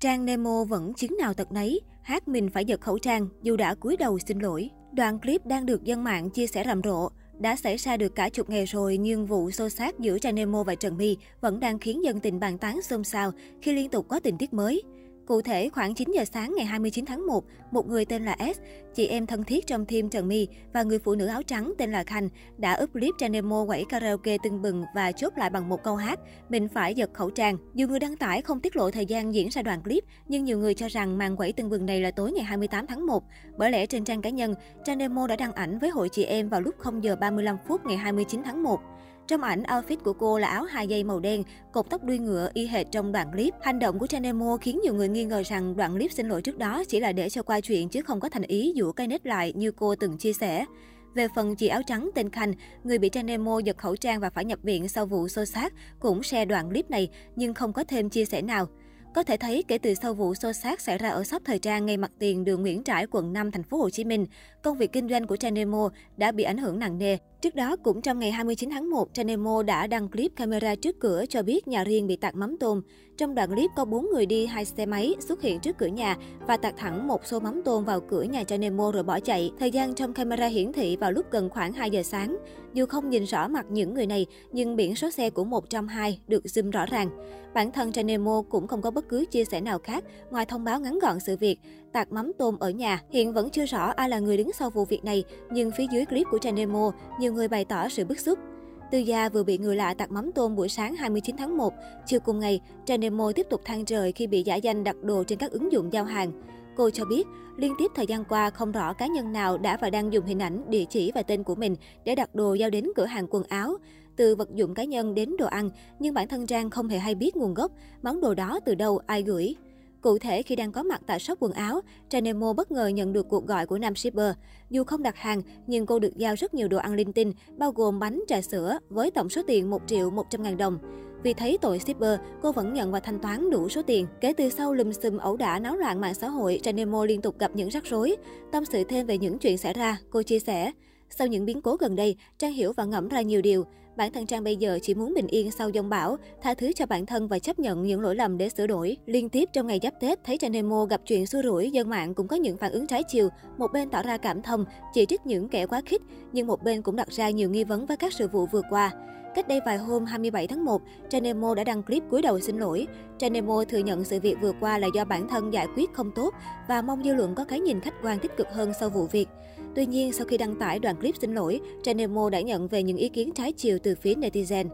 Trang Nemo vẫn chứng nào tật nấy, hát mình phải giật khẩu trang dù đã cúi đầu xin lỗi. Đoạn clip đang được dân mạng chia sẻ rầm rộ. Đã xảy ra được cả chục ngày rồi nhưng vụ xô xát giữa Trang Nemo và Trần My vẫn đang khiến dân tình bàn tán xôn xao khi liên tục có tình tiết mới. Cụ thể, khoảng 9 giờ sáng ngày 29 tháng 1, một người tên là S, chị em thân thiết trong team Trần My và người phụ nữ áo trắng tên là Khanh đã up clip trên demo quẩy karaoke tưng bừng và chốt lại bằng một câu hát Mình phải giật khẩu trang. Nhiều người đăng tải không tiết lộ thời gian diễn ra đoạn clip, nhưng nhiều người cho rằng màn quẩy tưng bừng này là tối ngày 28 tháng 1. Bởi lẽ trên trang cá nhân, Trang Demo đã đăng ảnh với hội chị em vào lúc 0 giờ 35 phút ngày 29 tháng 1. Trong ảnh, outfit của cô là áo hai dây màu đen, cột tóc đuôi ngựa y hệt trong đoạn clip. Hành động của Chanemo khiến nhiều người nghi ngờ rằng đoạn clip xin lỗi trước đó chỉ là để cho qua chuyện chứ không có thành ý dụ cây nết lại như cô từng chia sẻ. Về phần chị áo trắng tên Khanh, người bị Chanemo giật khẩu trang và phải nhập viện sau vụ xô xát, cũng share đoạn clip này nhưng không có thêm chia sẻ nào. Có thể thấy kể từ sau vụ xô xát xảy ra ở shop thời trang ngay mặt tiền đường Nguyễn Trãi, quận 5, thành phố Hồ Chí Minh, công việc kinh doanh của Chanemo đã bị ảnh hưởng nặng nề. Trước đó, cũng trong ngày 29 tháng 1, Chanemo đã đăng clip camera trước cửa cho biết nhà riêng bị tạt mắm tôm. Trong đoạn clip có 4 người đi hai xe máy xuất hiện trước cửa nhà và tạt thẳng một xô mắm tôm vào cửa nhà Chanemo rồi bỏ chạy. Thời gian trong camera hiển thị vào lúc gần khoảng 2 giờ sáng. Dù không nhìn rõ mặt những người này, nhưng biển số xe của một trong hai được zoom rõ ràng. Bản thân Chanemo cũng không có bất cứ chia sẻ nào khác ngoài thông báo ngắn gọn sự việc, tạt mắm tôm ở nhà. Hiện vẫn chưa rõ ai là người đứng sau vụ việc này, nhưng phía dưới clip của Chanemo, nhiều người bày tỏ sự bức xúc. Tư Gia vừa bị người lạ tạt mắm tôm buổi sáng 29 tháng 1. Chiều cùng ngày, Chanemo tiếp tục than trời khi bị giả danh đặt đồ trên các ứng dụng giao hàng. Cô cho biết, liên tiếp thời gian qua không rõ cá nhân nào đã và đang dùng hình ảnh, địa chỉ và tên của mình để đặt đồ giao đến cửa hàng quần áo. Từ vật dụng cá nhân đến đồ ăn, nhưng bản thân Trang không hề hay biết nguồn gốc, món đồ đó từ đâu, ai gửi. Cụ thể, khi đang có mặt tại shop quần áo, Tranemo bất ngờ nhận được cuộc gọi của nam shipper. Dù không đặt hàng, nhưng cô được giao rất nhiều đồ ăn linh tinh, bao gồm bánh, trà sữa, với tổng số tiền 1 triệu 100 ngàn đồng. Vì thấy tội shipper, cô vẫn nhận và thanh toán đủ số tiền. Kể từ sau lùm xùm ẩu đả náo loạn mạng xã hội, Janemo liên tục gặp những rắc rối. Tâm sự thêm về những chuyện xảy ra, cô chia sẻ. Sau những biến cố gần đây, Trang hiểu và ngẫm ra nhiều điều. Bản thân Trang bây giờ chỉ muốn bình yên sau dông bão, tha thứ cho bản thân và chấp nhận những lỗi lầm để sửa đổi. Liên tiếp trong ngày giáp Tết, thấy Trang Nemo gặp chuyện xui rủi, dân mạng cũng có những phản ứng trái chiều. Một bên tỏ ra cảm thông, chỉ trích những kẻ quá khích, nhưng một bên cũng đặt ra nhiều nghi vấn với các sự vụ vừa qua. Cách đây vài hôm 27 tháng 1, Tranemo đã đăng clip cúi đầu xin lỗi. Tranemo thừa nhận sự việc vừa qua là do bản thân giải quyết không tốt và mong dư luận có cái nhìn khách quan tích cực hơn sau vụ việc. Tuy nhiên, sau khi đăng tải đoạn clip xin lỗi, Tranemo đã nhận về những ý kiến trái chiều từ phía netizen.